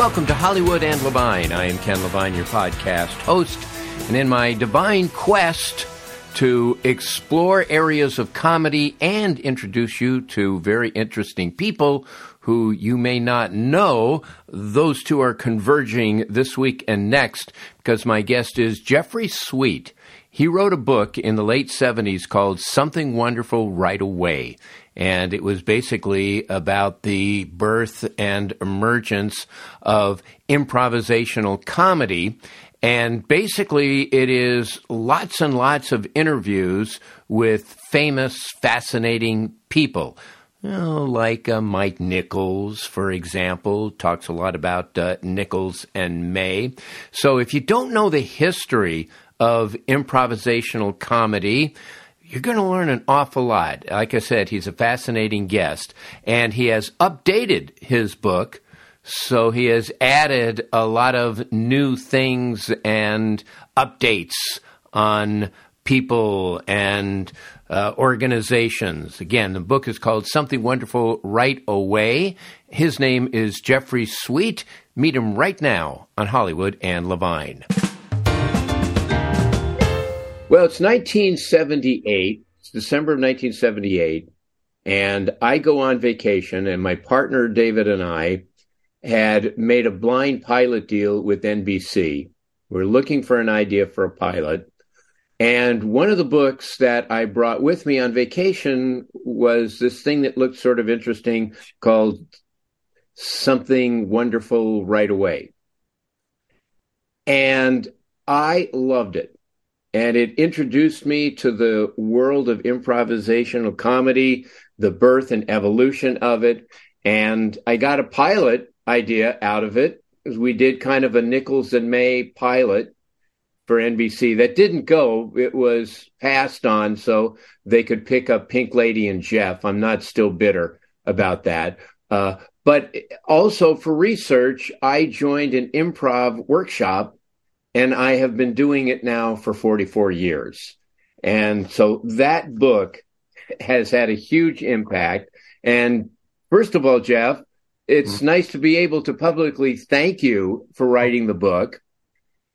Welcome to Hollywood and Levine. I am Ken Levine, your podcast host. And in my divine quest to explore areas of comedy and introduce you to very interesting people who you may not know, those two are converging this week and next because my guest is Jeffrey Sweet. He wrote a book in the late 70s called Something Wonderful Right Away and it was basically about the birth and emergence of improvisational comedy. And basically, it is lots and lots of interviews with famous, fascinating people. You know, like uh, Mike Nichols, for example, talks a lot about uh, Nichols and May. So if you don't know the history of improvisational comedy, you're going to learn an awful lot. Like I said, he's a fascinating guest, and he has updated his book. So he has added a lot of new things and updates on people and uh, organizations. Again, the book is called Something Wonderful Right Away. His name is Jeffrey Sweet. Meet him right now on Hollywood and Levine. Well, it's 1978. It's December of 1978. And I go on vacation, and my partner, David, and I had made a blind pilot deal with NBC. We are looking for an idea for a pilot. And one of the books that I brought with me on vacation was this thing that looked sort of interesting called Something Wonderful Right Away. And I loved it and it introduced me to the world of improvisational comedy, the birth and evolution of it. And I got a pilot idea out of it. We did kind of a Nichols and May pilot for NBC that didn't go. It was passed on so they could pick up Pink Lady and Jeff. I'm not still bitter about that. Uh, but also for research, I joined an improv workshop and I have been doing it now for 44 years. And so that book has had a huge impact. And first of all, Jeff, it's mm-hmm. nice to be able to publicly thank you for writing the book.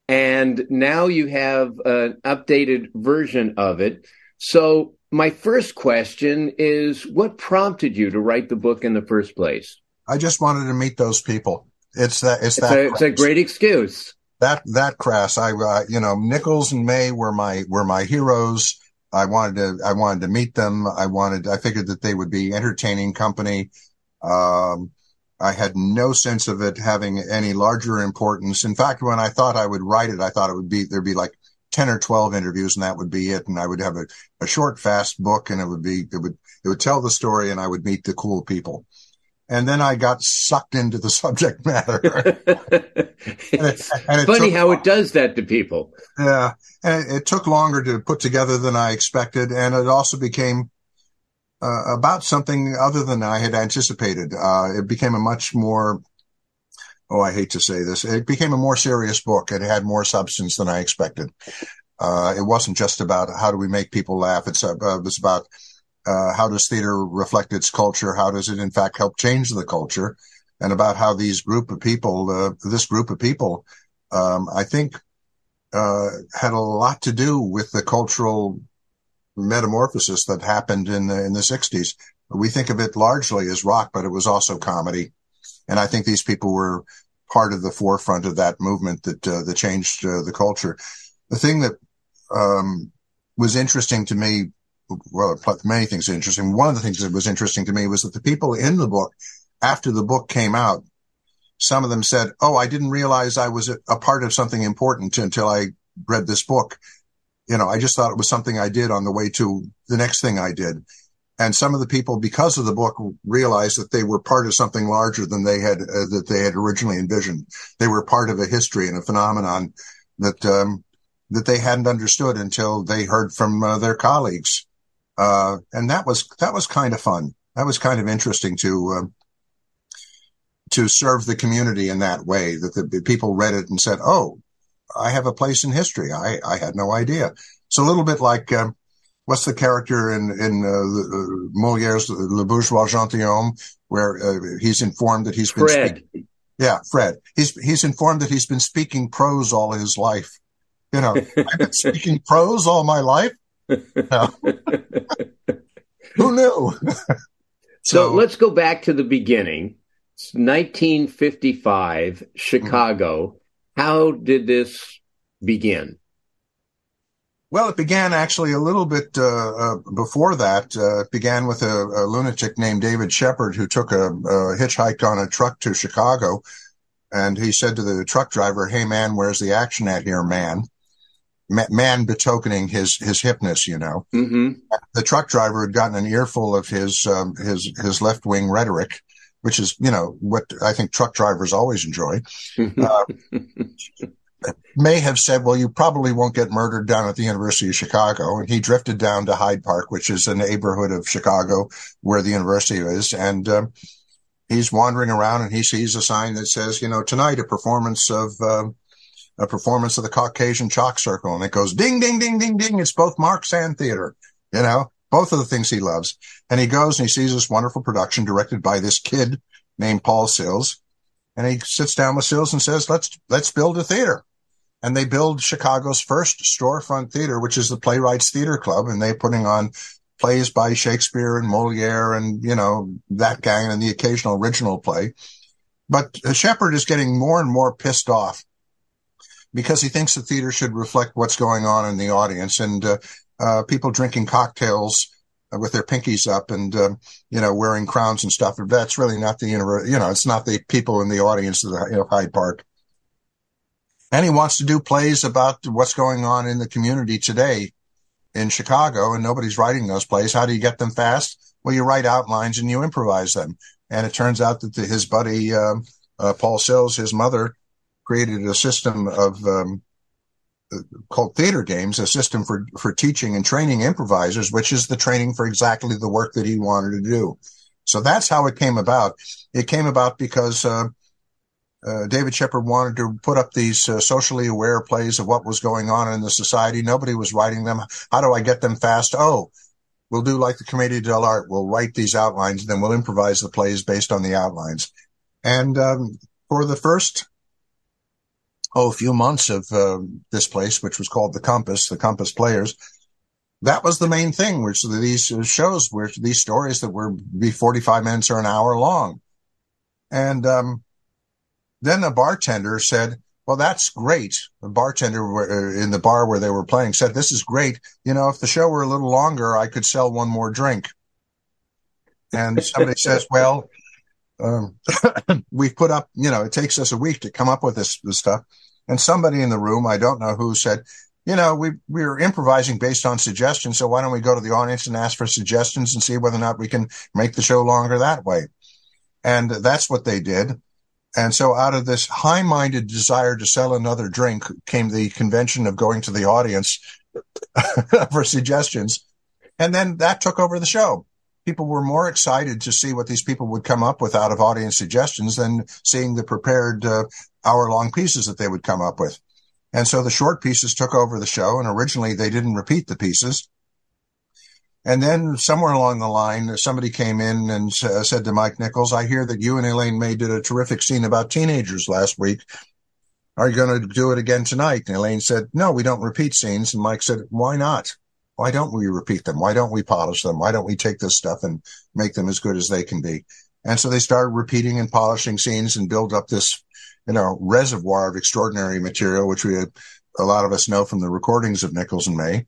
And now you have an updated version of it. So my first question is what prompted you to write the book in the first place? I just wanted to meet those people. It's that it's, it's that a, it's a great excuse that that crass. I uh, you know Nichols and May were my were my heroes. I wanted to I wanted to meet them. I wanted I figured that they would be entertaining company. Um, I had no sense of it having any larger importance. In fact, when I thought I would write it, I thought it would be there'd be like 10 or 12 interviews and that would be it. And I would have a, a short, fast book and it would be, it would, it would tell the story and I would meet the cool people and then I got sucked into the subject matter. and it, and it funny how it does that to people. Yeah, and it, it, took longer to put together than I expected, and it also became uh, about something other than I had anticipated. Uh, it became a much more oh, I hate to say this, it became a more serious book. It had more substance than I expected. Uh, it wasn't just about how do we make people laugh. It's uh, it was about uh, how does theater reflect its culture? How does it in fact help change the culture? And about how these group of people, uh, this group of people, um, I think uh, had a lot to do with the cultural metamorphosis that happened in the in the 60s. We think of it largely as rock, but it was also comedy, and I think these people were part of the forefront of that movement that uh, that changed uh, the culture. The thing that um, was interesting to me, well, many things are interesting. One of the things that was interesting to me was that the people in the book, after the book came out, some of them said, "Oh, I didn't realize I was a part of something important until I read this book." You know, I just thought it was something I did on the way to the next thing I did. And some of the people, because of the book, realized that they were part of something larger than they had uh, that they had originally envisioned. They were part of a history and a phenomenon that um, that they hadn't understood until they heard from uh, their colleagues. Uh, and that was that was kind of fun. That was kind of interesting to um, to serve the community in that way. That the people read it and said, "Oh, I have a place in history. I I had no idea." It's a little bit like. Um, what's the character in in uh, uh, Moliere's Le Bourgeois Gentilhomme, where uh, he's informed that he's been Fred. Speaking, yeah, Fred. He's he's informed that he's been speaking prose all his life. You know, I've been speaking prose all my life. Who knew? so, so let's go back to the beginning. It's 1955, Chicago. How did this begin? Well, it began actually a little bit uh, uh, before that. Uh, it began with a, a, lunatic named David Shepherd who took a, a hitchhike on a truck to Chicago, and he said to the truck driver, "Hey, man, where's the action at here, man?" Man betokening his his hipness, you know. Mm-hmm. The truck driver had gotten an earful of his um, his his left wing rhetoric, which is you know what I think truck drivers always enjoy. Uh, may have said, well, you probably won't get murdered down at the University of Chicago. And he drifted down to Hyde Park, which is a neighborhood of Chicago where the university is. And um, he's wandering around and he sees a sign that says, you know, tonight a performance of, uh, a performance of the Caucasian Chalk Circle. And it goes ding, ding, ding, ding, ding. It's both Marx and Theater, you know, both of the things he loves. And he goes and he sees this wonderful production directed by this kid named Paul Sills. And he sits down with Sills and says, let's, let's build a theater and they build Chicago's first storefront theater, which is the Playwrights Theater Club, and they're putting on plays by Shakespeare and Moliere and you know that gang and the occasional original play. But Shepherd is getting more and more pissed off because he thinks the theater should reflect what's going on in the audience and uh, uh, people drinking cocktails with their pinkies up and uh, you know wearing crowns and stuff. But That's really not the. You know, it's not the people in the audience of the, you know, Hyde Park and he wants to do plays about what's going on in the community today in Chicago, and nobody's writing those plays. How do you get them fast? Well, you write outlines and you improvise them. And it turns out that the, his buddy uh, uh, Paul Sills, his mother, created a system of um, called theater games, a system for for teaching and training improvisers, which is the training for exactly the work that he wanted to do. So that's how it came about. It came about because uh, uh, David Shepherd wanted to put up these uh, socially aware plays of what was going on in the society. Nobody was writing them. How do I get them fast? Oh, we'll do like the Commedia dell'arte. We'll write these outlines, and then we'll improvise the plays based on the outlines. And um, for the first oh, a few months of uh, this place, which was called the Compass, the Compass Players, that was the main thing. Which these shows were these stories that were be forty five minutes or an hour long, and um, then the bartender said, well, that's great. The bartender uh, in the bar where they were playing said, this is great. You know, if the show were a little longer, I could sell one more drink. And somebody says, well, um, we've put up, you know, it takes us a week to come up with this, this stuff. And somebody in the room, I don't know who said, you know, we, we're improvising based on suggestions. So why don't we go to the audience and ask for suggestions and see whether or not we can make the show longer that way? And that's what they did. And so out of this high minded desire to sell another drink came the convention of going to the audience for suggestions. And then that took over the show. People were more excited to see what these people would come up with out of audience suggestions than seeing the prepared uh, hour long pieces that they would come up with. And so the short pieces took over the show. And originally they didn't repeat the pieces. And then somewhere along the line, somebody came in and uh, said to Mike Nichols, I hear that you and Elaine May did a terrific scene about teenagers last week. are you going to do it again tonight? And Elaine said, no, we don't repeat scenes. And Mike said, why not? Why don't we repeat them? Why don't we polish them? Why don't we take this stuff and make them as good as they can be? And so they started repeating and polishing scenes and build up this, you know, reservoir of extraordinary material, which we, a lot of us know from the recordings of Nichols and May.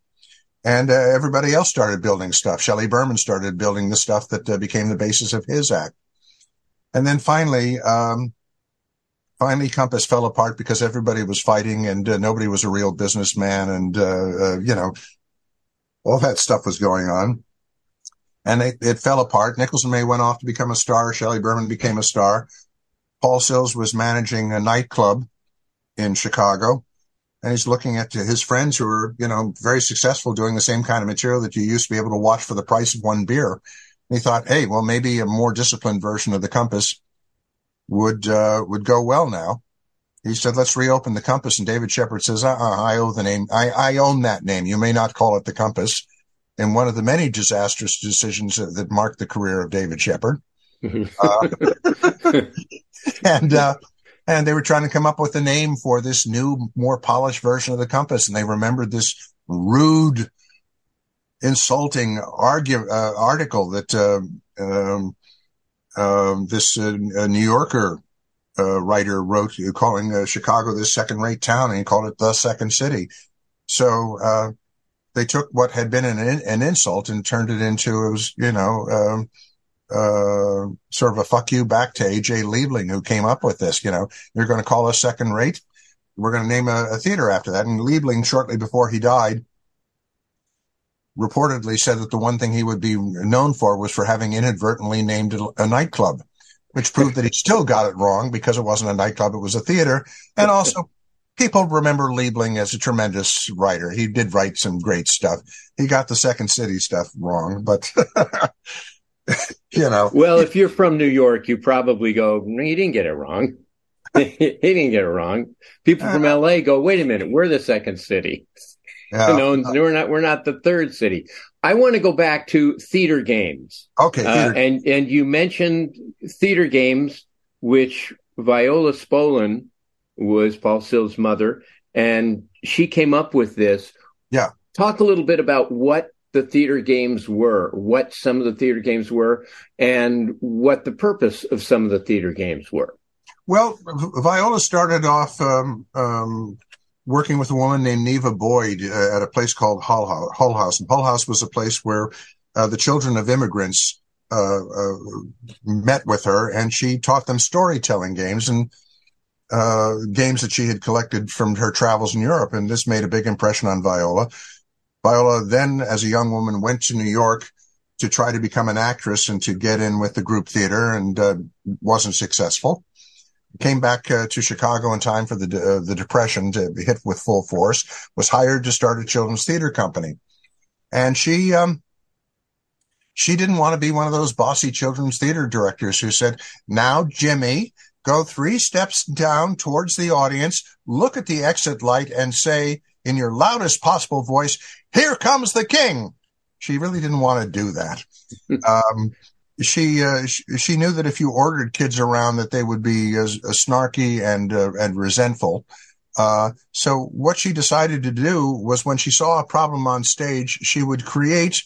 And uh, everybody else started building stuff. Shelley Berman started building the stuff that uh, became the basis of his act. And then finally, um, finally Compass fell apart because everybody was fighting and uh, nobody was a real businessman. And, uh, uh, you know, all that stuff was going on and it, it fell apart. Nichols and May went off to become a star. Shelley Berman became a star. Paul Sills was managing a nightclub in Chicago and he's looking at his friends who are, you know, very successful doing the same kind of material that you used to be able to watch for the price of one beer. And he thought, Hey, well, maybe a more disciplined version of the compass would, uh, would go well now. He said, let's reopen the compass. And David Shepherd says, uh-uh, I owe the name. I, I own that name. You may not call it the compass in one of the many disastrous decisions that, that marked the career of David Shepherd. uh, and, uh, and they were trying to come up with a name for this new, more polished version of the compass. And they remembered this rude, insulting argue, uh, article that, uh, um, um, this uh, New Yorker uh, writer wrote calling uh, Chicago the second rate town and he called it the second city. So, they took what had been an, an insult and turned it into, it was, you know, um, uh, sort of a fuck you back to AJ Liebling who came up with this, you know, you're going to call us second rate. We're going to name a, a theater after that. And Liebling, shortly before he died, reportedly said that the one thing he would be known for was for having inadvertently named a nightclub which proved that he still got it wrong because it wasn't a nightclub, it was a theater. And also, people remember Liebling as a tremendous writer. He did write some great stuff. He got the Second City stuff wrong, but you know. Well, if you're from New York, you probably go, no, he didn't get it wrong. he didn't get it wrong. People from LA go, wait a minute, we're the second city. Yeah. You know, we're not we're not the third city. I want to go back to theater games. Okay. Uh, and, and you mentioned theater games, which Viola Spolin was Paul Sills' mother, and she came up with this. Yeah. Talk a little bit about what the theater games were, what some of the theater games were, and what the purpose of some of the theater games were. Well, Viola started off um, um, working with a woman named Neva Boyd uh, at a place called Hull House. Hull House. And Hull House was a place where uh, the children of immigrants uh, uh, met with her, and she taught them storytelling games and uh, games that she had collected from her travels in Europe. And this made a big impression on Viola. Viola then, as a young woman, went to New York to try to become an actress and to get in with the group theater and uh, wasn't successful came back uh, to Chicago in time for the uh, the depression to be hit with full force. Was hired to start a children's theater company, and she um, she didn't want to be one of those bossy children's theater directors who said, "Now, Jimmy." Go three steps down towards the audience, look at the exit light and say in your loudest possible voice, here comes the king. She really didn't want to do that. um, she, uh, she knew that if you ordered kids around that they would be as, as snarky and uh, and resentful. Uh, so what she decided to do was when she saw a problem on stage, she would create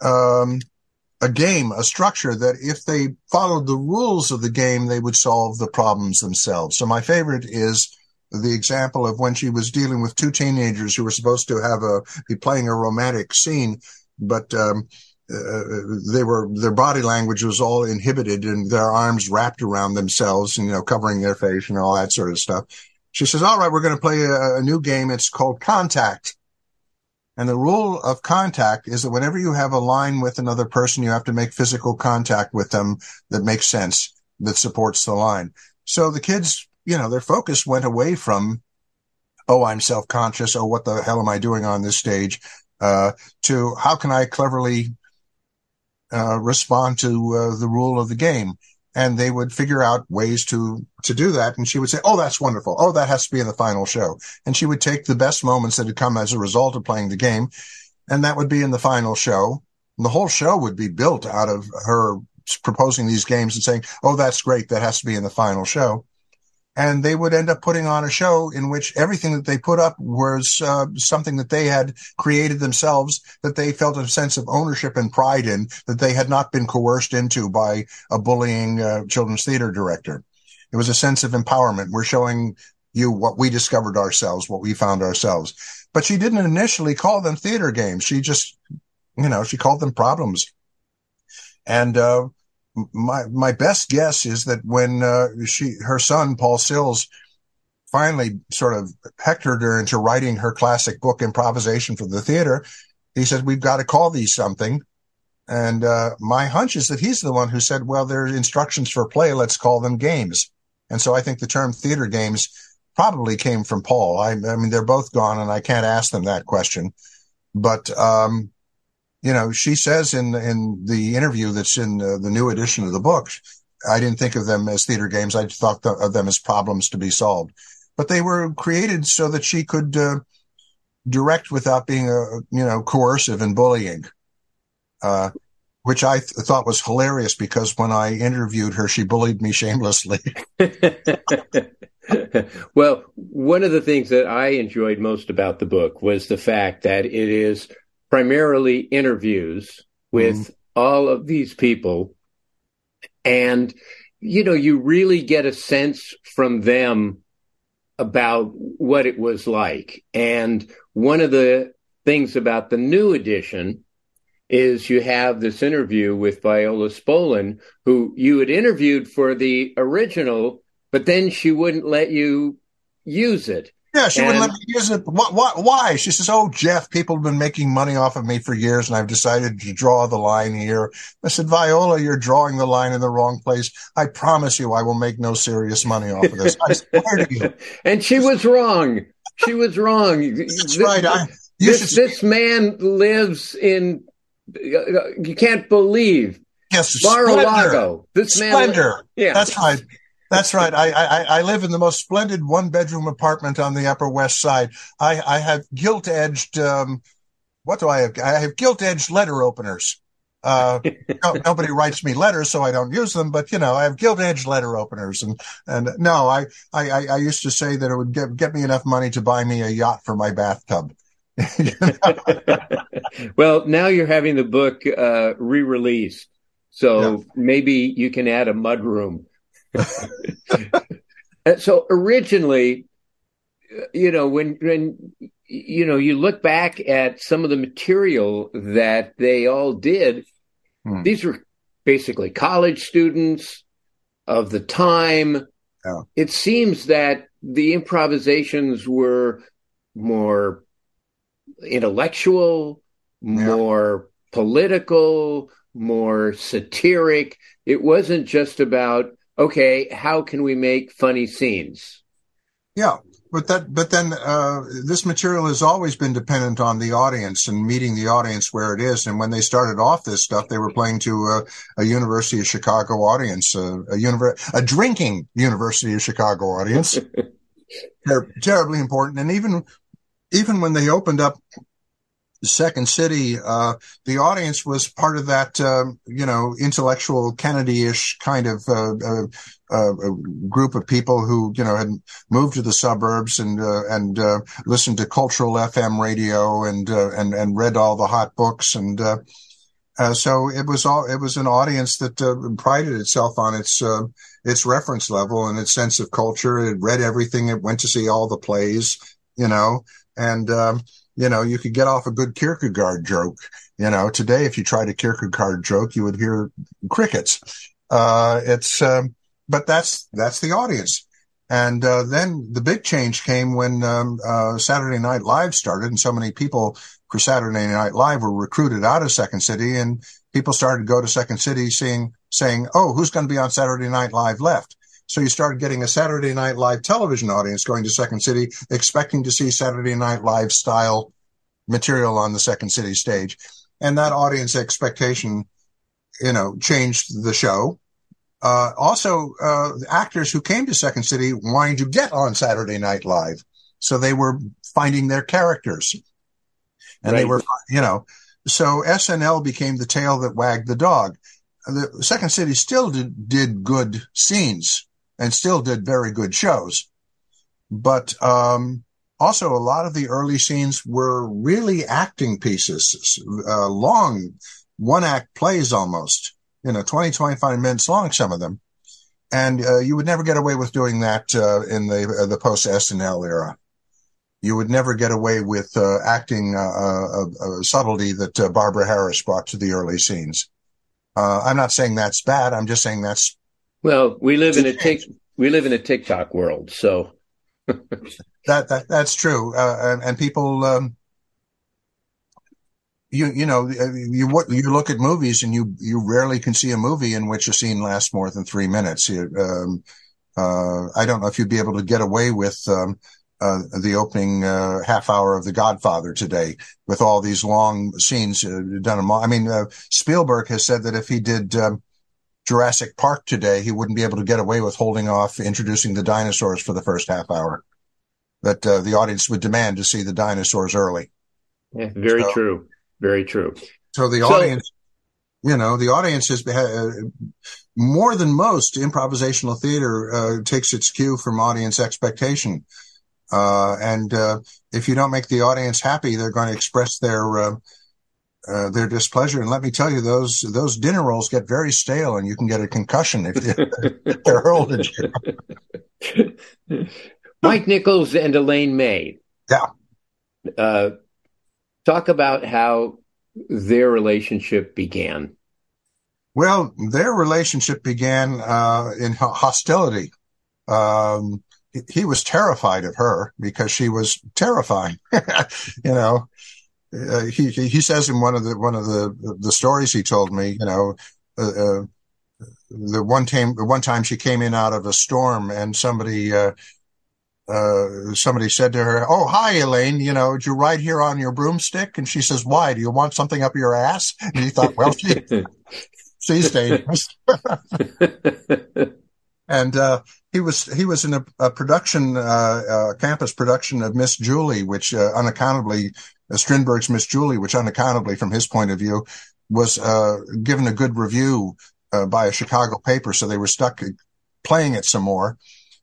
um, a game, a structure that if they followed the rules of the game, they would solve the problems themselves. So my favorite is the example of when she was dealing with two teenagers who were supposed to have a be playing a romantic scene, but um, uh, they were their body language was all inhibited and their arms wrapped around themselves and you know covering their face and all that sort of stuff. She says all right we're going to play a, a, new game. It's called contact. And the rule of contact is that whenever you have a line with another person you have to make physical contact with them that makes sense that supports the line. So the kids you know their focus went away from oh i'm self-conscious oh what the hell am i doing on this stage uh, to how can i cleverly uh, respond to uh, the rule of the game. And they would figure out ways to, to do that. And she would say, Oh, that's wonderful. Oh, that has to be in the final show. And she would take the best moments that had come as a result of playing the game. And that would be in the final show. And the whole show would be built out of her proposing these games and saying, Oh, that's great. That has to be in the final show. And they would end up putting on a show in which everything that they put up was uh, something that they had created themselves, that they felt a sense of ownership and pride in, that they had not been coerced into by a bullying uh, children's theater director. It was a sense of empowerment. We're showing you what we discovered ourselves, what we found ourselves. But she didn't initially call them theater games. She just, you know, she called them problems. And, uh, my my best guess is that when uh, she her son Paul Sills finally sort of hectored her into writing her classic book improvisation for the theater, he said we've got to call these something. And uh, my hunch is that he's the one who said, "Well, there are instructions for play. Let's call them games." And so I think the term theater games probably came from Paul. I, I mean, they're both gone, and I can't ask them that question. But um, you know, she says in in the interview that's in the, the new edition of the book, I didn't think of them as theater games. I thought of them as problems to be solved, but they were created so that she could uh, direct without being, uh, you know, coercive and bullying. Uh, which I th- thought was hilarious because when I interviewed her, she bullied me shamelessly. well, one of the things that I enjoyed most about the book was the fact that it is primarily interviews with mm. all of these people. And, you know, you really get a sense from them about what it was like. And one of the things about the new edition is you have this interview with Viola Spolin, who you had interviewed for the original, but then she wouldn't let you use it. Yeah, she and, wouldn't let me use it. Why, why? She says, "Oh, Jeff, people have been making money off of me for years, and I've decided to draw the line here." I said, "Viola, you're drawing the line in the wrong place. I promise you, I will make no serious money off of this. I swear to you." And she was wrong. She was wrong. That's this, right. I, this, this man lives in. You can't believe. Yes, Mar-a-Lago. This splendor. man. Yeah, that's right. That's right. I, I, I live in the most splendid one bedroom apartment on the Upper West Side. I, I have gilt edged, um, what do I have? I have gilt edged letter openers. Uh, no, nobody writes me letters, so I don't use them. But you know, I have gilt edged letter openers, and and no, I, I I used to say that it would get get me enough money to buy me a yacht for my bathtub. well, now you're having the book uh, re-released, so yeah. maybe you can add a mudroom so originally, you know, when when you know you look back at some of the material that they all did, hmm. these were basically college students of the time. Yeah. It seems that the improvisations were more intellectual, more political, more satiric. It wasn't just about okay, how can we make funny scenes? Yeah, but that, but then uh, this material has always been dependent on the audience and meeting the audience where it is. And when they started off this stuff, they were playing to a, a University of Chicago audience, a, a, univer- a drinking University of Chicago audience. They're terribly important. And even even when they opened up Second City, uh, the audience was part of that, uh, you know, intellectual Kennedy-ish kind of uh, uh, uh group of people who, you know, had moved to the suburbs and uh, and listened to cultural FM radio and and and read all the hot books and. so it was all. It was an audience that prided itself on its its reference level and its sense of culture. It read everything. It went to see all the plays, you know, and um, you know, you could get off a good Kierkegaard joke. You know, today, if you tried a Kierkegaard joke, you would hear crickets. Uh, it's, um, but that's, that's the audience. And, uh, then the big change came when, um, uh, Saturday Night Live started and so many people for Saturday Night Live were recruited out of Second City and people started to go to Second City seeing, saying, Oh, who's going to be on Saturday Night Live left? So you started getting a Saturday Night Live television audience going to Second City, expecting to see Saturday Night Live style material on the Second City stage. And that audience expectation, you know, changed the show. Uh, also, uh, actors who came to Second City wanting to get on Saturday Night Live. So they were finding their characters. And right. they were, you know, so SNL became the tail that wagged the dog. The Second City still did, did good scenes and still did very good shows. But, um, also a lot of the early scenes were really acting pieces, uh, long one act plays almost, you know, 20, 25 minutes long, some of them. And, uh, you would never get away with doing that, uh, in the, uh, the post SNL era. You would never get away with, uh, acting, uh, subtlety that Barbara Harris brought to the early scenes. I'm not saying that's bad. I'm just saying that's. Well, we live in a tick, we live in a TikTok world. So that, that, that's true. and, and, people, um, you you know you what you look at movies and you you rarely can see a movie in which a scene lasts more than three minutes. Um, uh, I don't know if you'd be able to get away with um, uh, the opening uh, half hour of The Godfather today with all these long scenes uh, done. I mean, uh, Spielberg has said that if he did um, Jurassic Park today, he wouldn't be able to get away with holding off introducing the dinosaurs for the first half hour. That uh, the audience would demand to see the dinosaurs early. Yeah, very so, true. Very true. So the so, audience, you know, the audience is uh, more than most improvisational theater uh, takes its cue from audience expectation. Uh, and uh, if you don't make the audience happy, they're going to express their uh, uh, their displeasure. And let me tell you, those those dinner rolls get very stale, and you can get a concussion if they're hurled at you. Mike Nichols and Elaine May. Yeah Talk about how their relationship began. Well, their relationship began uh, in hostility. Um, he was terrified of her because she was terrifying. you know, uh, he he says in one of the one of the the stories he told me, you know, uh, uh the one time the one time she came in out of a storm and somebody uh, uh, somebody said to her, "Oh, hi, Elaine. You know, did you ride here on your broomstick?" And she says, "Why? Do you want something up your ass?" And he thought, "Well, she, she's dangerous." and uh, he was he was in a, a production, uh, a campus production of Miss Julie, which uh, unaccountably uh, Strindberg's Miss Julie, which unaccountably, from his point of view, was given a good review by a Chicago paper, so they were stuck playing it some more.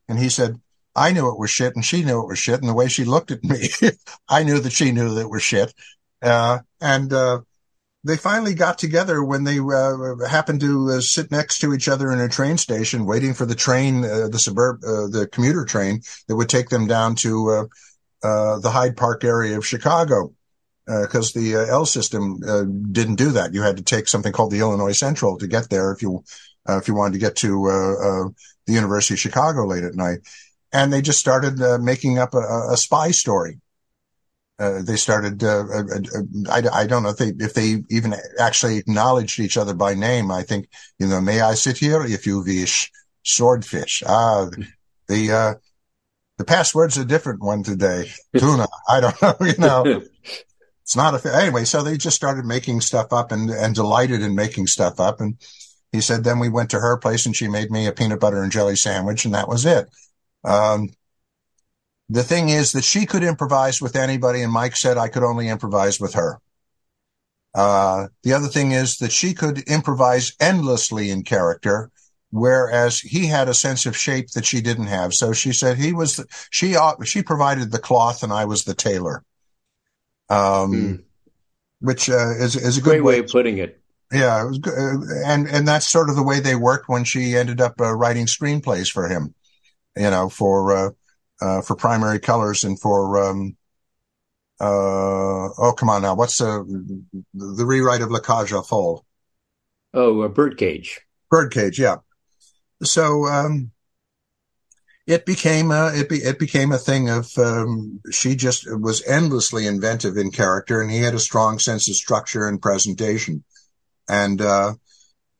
And he said, I knew it was shit and she knew it was shit. And the way she looked at me, I knew that she knew that it was shit. Uh, and, uh, they finally got together when they uh, happened to uh, sit next to each other in a train station, waiting for the train, uh, the suburb, uh, the commuter train that would take them down to the Hyde Park area of Chicago. Because the L system didn't do that. You had to take something called the Illinois Central to get there if you if you wanted to get to the University of Chicago late at night and they just started uh, making up a, a spy story. Uh, they started. Uh, uh, uh I, I, don't know if they if they even actually acknowledged each other by name. I think you know. May I sit here if you wish? Swordfish. Ah, the uh, the password's a different one today. Tuna. I don't know. You know. It's not a anyway. So they just started making stuff up and and delighted in making stuff up. And he said, then we went to her place and she made me a peanut butter and jelly sandwich, and that was it. Um, the thing is that she could improvise with anybody, and Mike said I could only improvise with her. Uh, the other thing is that she could improvise endlessly in character, whereas he had a sense of shape that she didn't have. So she said he was she uh, she provided the cloth, and I was the tailor. Um, hmm. which uh, is is a good great way, way of putting it. Yeah, it was good. and and that's sort of the way they worked when she ended up uh, writing screenplays for him you know, for, uh, uh, for primary colors and for, um, uh, oh, come on now. What's the, the rewrite of La aux Folles? Oh, a birdcage. Birdcage. Yeah. So, um, it became a, it, be, it became a thing of, um, she just was endlessly inventive in character and he had a strong sense of structure and presentation. And, uh,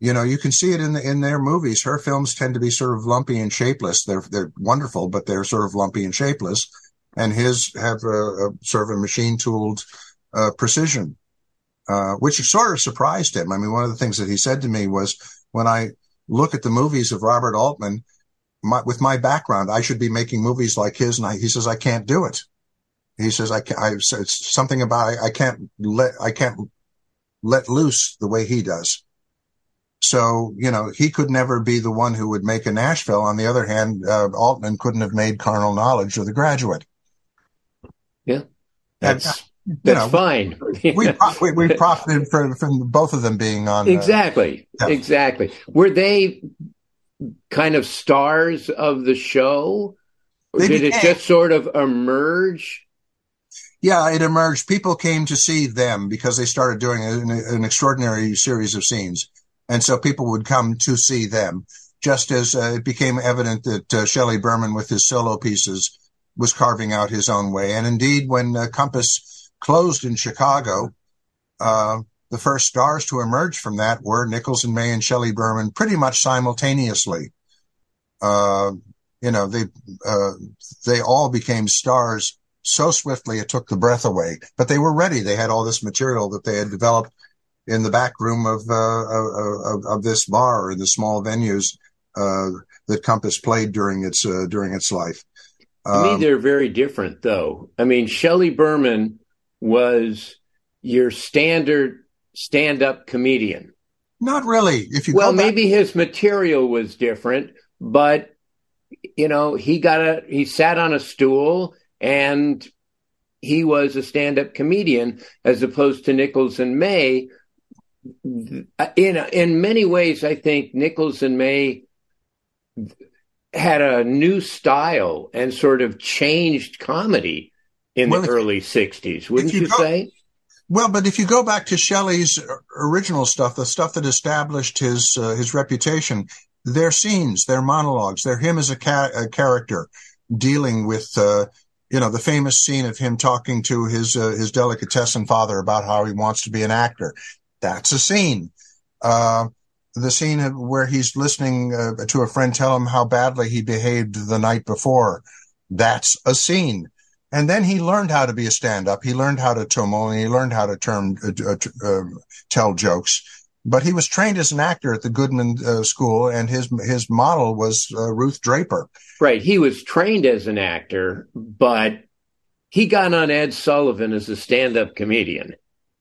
you know, you can see it in the, in their movies. Her films tend to be sort of lumpy and shapeless. They're they're wonderful, but they're sort of lumpy and shapeless. And his have a, a sort of a machine tooled uh, precision, uh, which sort of surprised him. I mean, one of the things that he said to me was, when I look at the movies of Robert Altman, my, with my background, I should be making movies like his. And I, he says, I can't do it. He says, I can't, I, it's something about, I, I can't let, I can't let loose the way he does. So, you know, he could never be the one who would make a Nashville. On the other hand, uh, Altman couldn't have made Carnal Knowledge or The Graduate. Yeah. That's, you that's know, fine. we, we, we profited from, from both of them being on. uh, exactly. yeah. Exactly. Were they kind of stars of the show? They did it just sort of emerge? Yeah, it emerged. People came to see them because they started doing an, an extraordinary series of scenes. And so people would come to see them, just as uh, it became evident that uh, Shelley Berman, with his solo pieces, was carving out his own way. And indeed, when uh, Compass closed in Chicago, uh, the first stars to emerge from that were Nichols and May and Shelley Berman pretty much simultaneously. Uh, you know, they, uh, they all became stars so swiftly it took the breath away. But they were ready. They had all this material that they had developed in the back room of uh, of, of this bar or the small venues uh, that Compass played during its uh, during its life. To me, Um, they're very different, though. I mean, Shelley Berman was your standard stand up comedian. not really. If you Well, back, maybe his material was different, but you know, he got a he sat on a stool and he was a stand-up comedian as opposed to Nichols and May. In in many ways, I think Nichols and May had a new style and sort of changed comedy in Well, the if- early '60s, wouldn't you you, go- say? Well, but if you go back to Shelley's original stuff, the stuff that established his uh, his reputation, their scenes, their monologues, they're him as a, ca- a character dealing with, uh, you know, the famous scene of him talking to his uh, his delicatessen father about how he wants to be an actor. That's a scene. Uh, the scene where he's listening uh, to a friend tell him how badly he behaved the night before. That's a scene. And then he learned how to be a stand-up. He learned how to tumble and he learned how to term, uh, uh, um, tell jokes. But he was trained as an actor at the Goodman uh, School, and his his model was uh, Ruth Draper. Right. He was trained as an actor, but he got on Ed Sullivan as a stand-up comedian.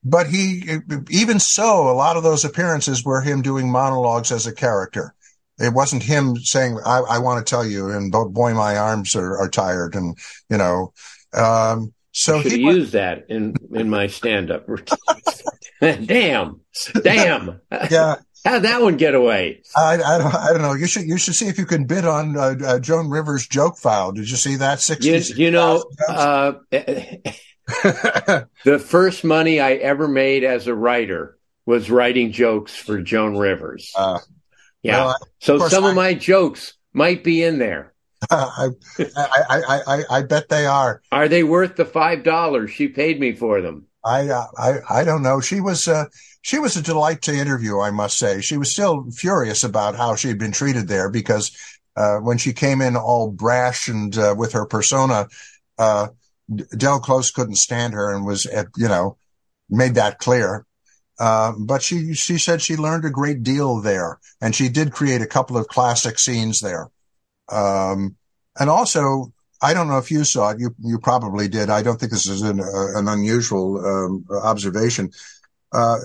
But he, even so, a lot of those appearances were him doing monologues as a character. It wasn't him saying, "I, I want to tell you," and bo- boy, my arms are, are tired, and you know. Um, so Should he, was- used that in in my stand-up routine. damn, damn. yeah, How'd that one get away? I, I don't, I don't know. You should, you should see if you can bid on uh, uh, Joan Rivers' joke file. Did you see that? You, Sixty. you know, uh, the first money I ever made as a writer was writing jokes for Joan Rivers. Uh, yeah. well, so course some I- of my jokes might be in there. I, I, I, I, I bet they are. Are they worth the five dollars she paid me for them? I, uh, I, I don't know. She was, uh, she was a delight to interview. I must say, she was still furious about how she had been treated there because, uh, when she came in all brash and, uh, with her persona, uh, Del Close couldn't stand her and was, at, you know, made that clear. Uh, but she, she said she learned a great deal there and she did create a couple of classic scenes there. Um, and also, I don't know if you saw it. You, you probably did. I don't think this is an, uh, an unusual, um, observation. Uh,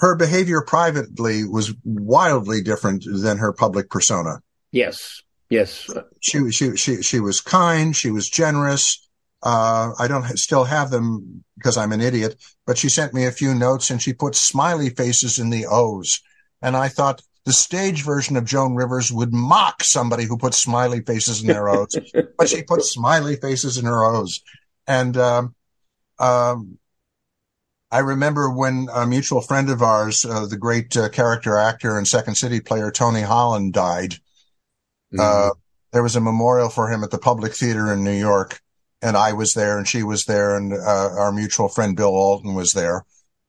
her behavior privately was wildly different than her public persona. Yes, yes. She, she, she, she was kind. She was generous. Uh, I don't ha- still have them because I'm an idiot, but she sent me a few notes and she put smiley faces in the O's. And I thought the stage version of Joan Rivers would mock somebody who puts smiley faces in their O's, but she put smiley faces in her O's. And, um, um, I remember when a mutual friend of ours, uh, the great uh, character actor and Second City player Tony Holland died. Uh, there was a memorial for him at the Public Theater in New York, and I was there, and she was there, and uh, our mutual friend Bill Alton was there,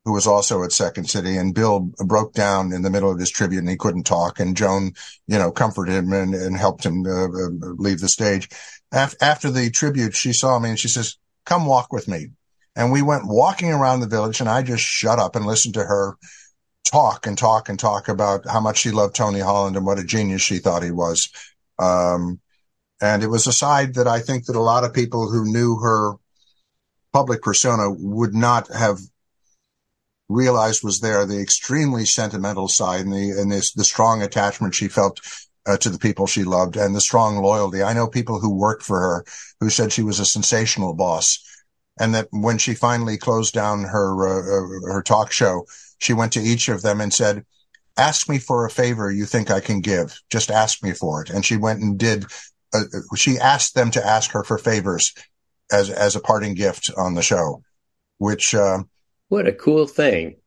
who was also at Second City. And Bill broke down in the middle of his tribute, and he couldn't talk. And Joan, you know, comforted him and, and helped him uh, uh, leave the stage. Af- after the tribute, she saw me and she says, "Come walk with me." And we went walking around the village, and I just shut up and listened to her talk and talk and talk about how much she loved Tony Holland and what a genius she thought he was. Um, and it was a side that I think that a lot of people who knew her public persona would not have realized was there the extremely sentimental side and the and this the strong attachment she felt uh, to the people she loved and the strong loyalty. I know people who worked for her who said she was a sensational boss, and that when she finally closed down her uh, uh her talk show, she went to each of them and said, "Ask me for a favor you think I can give. Just ask me for it." And she went and did. Uh, she asked them to ask her for favors as as a parting gift on the show, which. Uh, what a cool thing!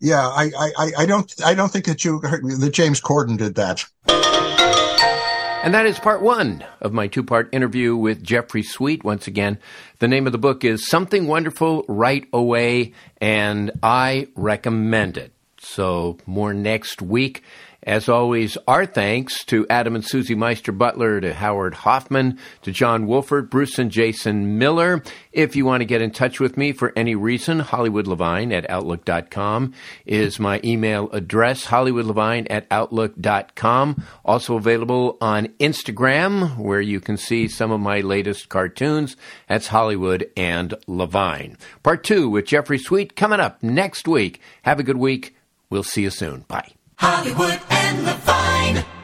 Yeah, I, I, I don't I don't think that you that James Corden did that. And that is part one of my two part interview with Jeffrey Sweet. Once again, the name of the book is Something Wonderful Right Away, and I recommend it. So, more next week. As always, our thanks to Adam and Susie Meister Butler, to Howard Hoffman, to John Wolford, Bruce and Jason Miller. If you want to get in touch with me for any reason, HollywoodLevine at Outlook.com is my email address, HollywoodLevine at Outlook.com. Also available on Instagram, where you can see some of my latest cartoons. That's Hollywood and Levine. Part two with Jeffrey Sweet coming up next week. Have a good week. We'll see you soon. Bye. Hollywood and Levine.